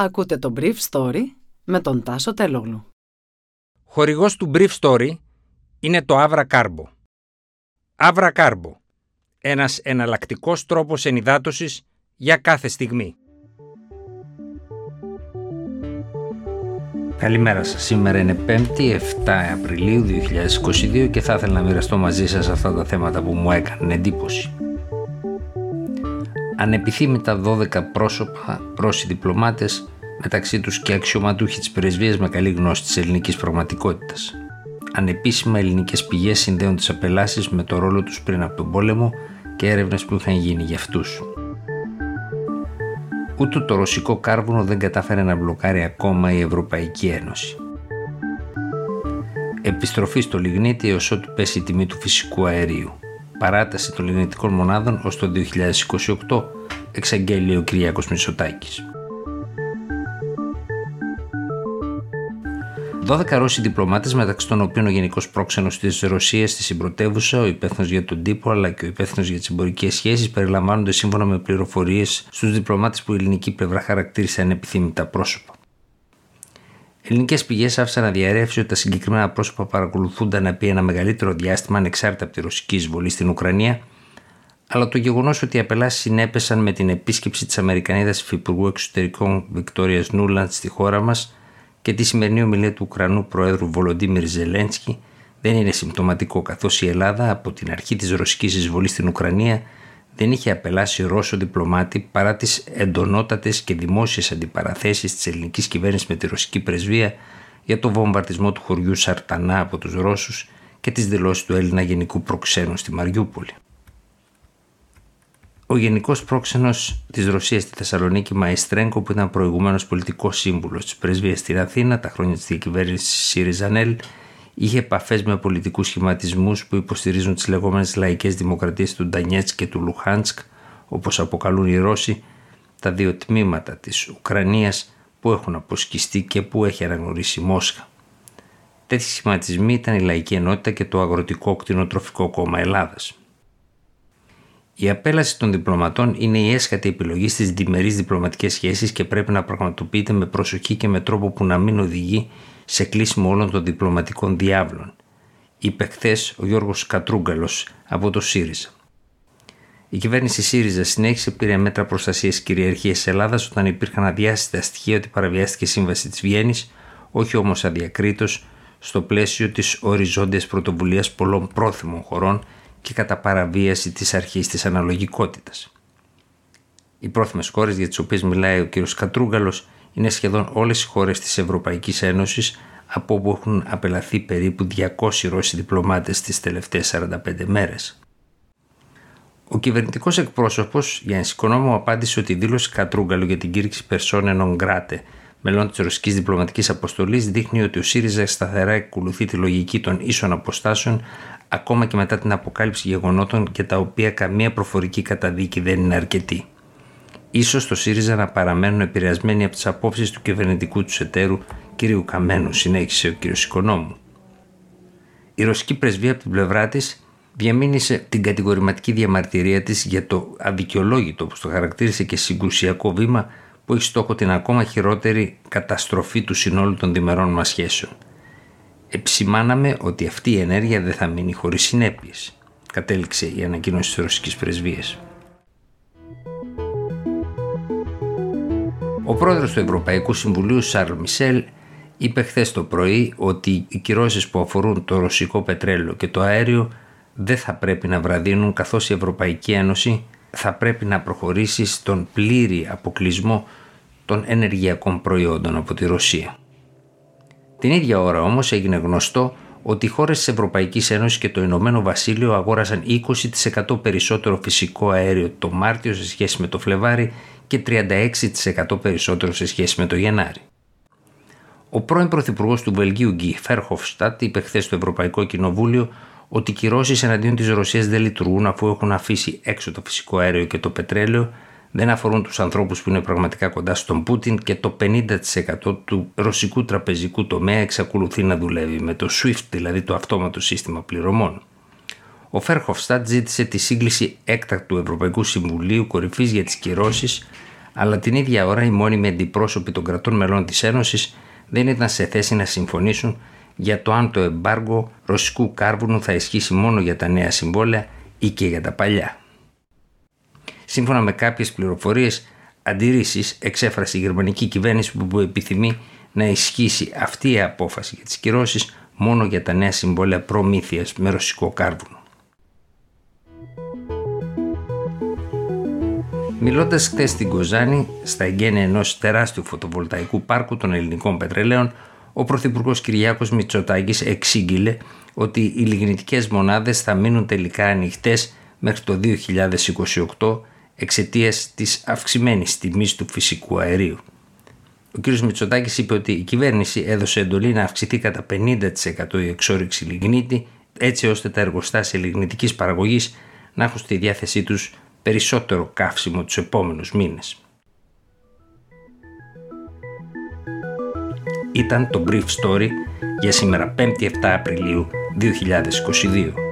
Ακούτε το Brief Story με τον Τάσο Τελόγλου. Χορηγός του Brief Story είναι το Avra Carbo. Avra Carbo. Ένας εναλλακτικός τρόπος ενυδάτωσης για κάθε στιγμή. Καλημέρα σας. Σήμερα είναι 5η 7 Απριλίου 2022 και θα ήθελα να μοιραστώ μαζί σας αυτά τα θέματα που μου έκαναν εντύπωση. Ανεπιθύμητα 12 πρόσωπα, πρόσι διπλωμάτες, μεταξύ τους και αξιωματούχοι της πρεσβείας με καλή γνώση της ελληνικής πραγματικότητας. Ανεπίσημα ελληνικές πηγές συνδέουν τις απελάσεις με το ρόλο τους πριν από τον πόλεμο και έρευνες που είχαν γίνει για αυτούς. Ούτε το ρωσικό κάρβουνο δεν κατάφερε να μπλοκάρει ακόμα η Ευρωπαϊκή Ένωση. Επιστροφή στο λιγνίτη έως ότου πέσει η τιμή του φυσικού αερίου. Παράταση των λιγνητικών μονάδων ως το 2028 εξαγγέλει ο Κυριάκος Μητσοτάκης. 12 Ρώσοι διπλωμάτες, μεταξύ των οποίων ο Γενικός Πρόξενος της Ρωσίας στη συμπρωτεύουσα, ο υπεύθυνος για τον τύπο αλλά και ο υπεύθυνος για τις εμπορικές σχέσεις, περιλαμβάνονται σύμφωνα με πληροφορίες στους διπλωμάτες που η ελληνική πλευρά χαρακτήρισε ανεπιθύμητα πρόσωπα. Ελληνικές πηγές άφησαν να διαρρεύσει ότι τα συγκεκριμένα πρόσωπα παρακολουθούνταν επί ένα μεγαλύτερο διάστημα ανεξάρτητα από τη ρωσική εισβολή στην Ουκρανία, αλλά το γεγονός ότι οι απελάσεις συνέπεσαν με την επίσκεψη της Αμερικανίδας Υφυπουργού Εξωτερικών Βικτόριας Νούλαντς στη χώρα μας και τη σημερινή ομιλία του Ουκρανού Προέδρου Βολοντίμιρ Ζελένσκι δεν είναι συμπτωματικό καθώς η Ελλάδα από την αρχή της ρωσικής εισβολής στην Ουκρανία δεν είχε απελάσει Ρώσο διπλωμάτη παρά τις εντονότατες και δημόσιες αντιπαραθέσεις της ελληνικής κυβέρνησης με τη ρωσική πρεσβεία για το βομβαρτισμό του χωριού Σαρτανά από τους Ρώσους και τις δηλώσεις του Έλληνα Γενικού Προξένου στη Μαριούπολη. Ο Γενικός Πρόξενος της Ρωσίας στη Θεσσαλονίκη, Μαϊστρέγκο, που ήταν προηγουμένως πολιτικός σύμβουλος της πρεσβείας στην Αθήνα τα χρόνια της διακυβέρνησης ΣΥΡΙΖΑΝΕΛ, είχε επαφές με πολιτικούς σχηματισμούς που υποστηρίζουν τις λεγόμενες λαϊκές δημοκρατίες του Ντανιέτσκ και του Λουχάνσκ, όπως αποκαλούν οι Ρώσοι, τα δύο τμήματα της Ουκρανίας που έχουν αποσκιστεί και που έχει αναγνωρίσει η Μόσχα. Τέτοιοι σχηματισμοί ήταν η Λαϊκή Ενότητα και το Αγροτικό Κτηνοτροφικό Κόμμα Ελλάδας. Η απέλαση των διπλωματών είναι η έσχατη επιλογή στις διμερείς διπλωματικές σχέσεις και πρέπει να πραγματοποιείται με προσοχή και με τρόπο που να μην οδηγεί σε κλείσιμο όλων των διπλωματικών διάβλων. Είπε χθες ο Γιώργος Κατρούγκαλος από το ΣΥΡΙΖΑ. Η κυβέρνηση ΣΥΡΙΖΑ συνέχισε πήρε μέτρα προστασίας κυριαρχίας Ελλάδας όταν υπήρχαν αδιάστατα στοιχεία ότι παραβιάστηκε η σύμβαση της Βιέννης, όχι όμως αδιακρίτως, στο πλαίσιο της οριζόντιας πρωτοβουλίας πολλών πρόθυμων χωρών και κατά παραβίαση της αρχής της αναλογικότητας. Οι πρόθυμες χώρες για τις οποίες μιλάει ο κ. Κατρούγκαλος είναι σχεδόν όλες οι χώρες της Ευρωπαϊκής Ένωσης από όπου έχουν απελαθεί περίπου 200 Ρώσοι διπλωμάτες τις τελευταίες 45 μέρες. Ο κυβερνητικός εκπρόσωπος Γιάννης Οικονόμου απάντησε ότι η δήλωση Κατρούγκαλου για την κήρυξη Persone non grate μελών της ρωσικής διπλωματικής αποστολής δείχνει ότι ο ΣΥΡΙΖΑ σταθερά ακολουθεί τη λογική των ίσων αποστάσεων ακόμα και μετά την αποκάλυψη γεγονότων και τα οποία καμία προφορική καταδίκη δεν είναι αρκετή. Ίσως το ΣΥΡΙΖΑ να παραμένουν επηρεασμένοι από τις απόψεις του κυβερνητικού τους εταίρου κ. Καμένου, συνέχισε ο κ. Οικονόμου. Η ρωσική πρεσβεία από την πλευρά της διαμήνυσε την κατηγορηματική διαμαρτυρία της για το αδικαιολόγητο, όπως το χαρακτήρισε και συγκρουσιακό βήμα που έχει στόχο την ακόμα χειρότερη καταστροφή του συνόλου των διμερών μας σχέσεων – Επισημάναμε ότι αυτή η ενέργεια δεν θα μείνει χωρίς συνέπειες, κατέληξε η ανακοίνωση της Ρωσικής Πρεσβείας. Ο πρόεδρος του Ευρωπαϊκού Συμβουλίου, Σαρλ Μισελ, είπε χθες το πρωί ότι οι κυρώσεις που αφορούν το ρωσικό πετρέλαιο και το αέριο δεν θα πρέπει να βραδύνουν καθώς η Ευρωπαϊκή Ένωση θα πρέπει να προχωρήσει στον πλήρη αποκλεισμό των ενεργειακών προϊόντων από τη Ρωσία. Την ίδια ώρα όμως έγινε γνωστό ότι οι χώρες της Ευρωπαϊκής Ένωσης και το Ηνωμένο Βασίλειο αγόρασαν 20% περισσότερο φυσικό αέριο το Μάρτιο σε σχέση με το Φλεβάρι και 36% περισσότερο σε σχέση με το Γενάρη. Ο πρώην Πρωθυπουργός του Βελγίου Γκί Φέρχοφστατ είπε χθες στο Ευρωπαϊκό Κοινοβούλιο ότι οι κυρώσεις εναντίον της Ρωσίας δεν λειτουργούν αφού έχουν αφήσει έξω το φυσικό αέριο και το πετρέλαιο δεν αφορούν τους ανθρώπους που είναι πραγματικά κοντά στον Πούτιν και το 50% του ρωσικού τραπεζικού τομέα εξακολουθεί να δουλεύει με το SWIFT, δηλαδή το αυτόματο σύστημα πληρωμών. Ο Φέρχοφστατ ζήτησε τη σύγκληση έκτακτου Ευρωπαϊκού Συμβουλίου Κορυφής για τις κυρώσεις, αλλά την ίδια ώρα οι μόνιμοι αντιπρόσωποι των κρατών μελών της Ένωσης δεν ήταν σε θέση να συμφωνήσουν για το αν το εμπάργο ρωσικού κάρβουνου θα ισχύσει μόνο για τα νέα συμβόλαια ή και για τα παλιά. Σύμφωνα με κάποιες πληροφορίες, αντιρρήσεις εξέφρασε η γερμανική κυβέρνηση που επιθυμεί να ισχύσει αυτή η απόφαση για τις κυρώσεις μόνο για τα νέα συμβόλαια προμήθειας με ρωσικό κάρβουνο. Μιλώντας χθες στην Κοζάνη, στα εγγένεια ενός τεράστιου φωτοβολταϊκού πάρκου των ελληνικών πετρελαίων, ο Πρωθυπουργός Κυριάκος Μητσοτάκης εξήγηλε ότι οι λιγνητικές μονάδες θα μείνουν τελικά ανοιχτές μέχρι το 2028 εξαιτίας της αυξημένης τιμής του φυσικού αερίου. Ο κ. Μητσοτάκης είπε ότι η κυβέρνηση έδωσε εντολή να αυξηθεί κατά 50% η εξόριξη λιγνίτη, έτσι ώστε τα εργοστάσια λιγνητικής παραγωγής να έχουν στη διάθεσή τους περισσότερο καύσιμο τους επόμενους μήνες. Ήταν το Brief Story για σήμερα 5η 7 Απριλίου 2022.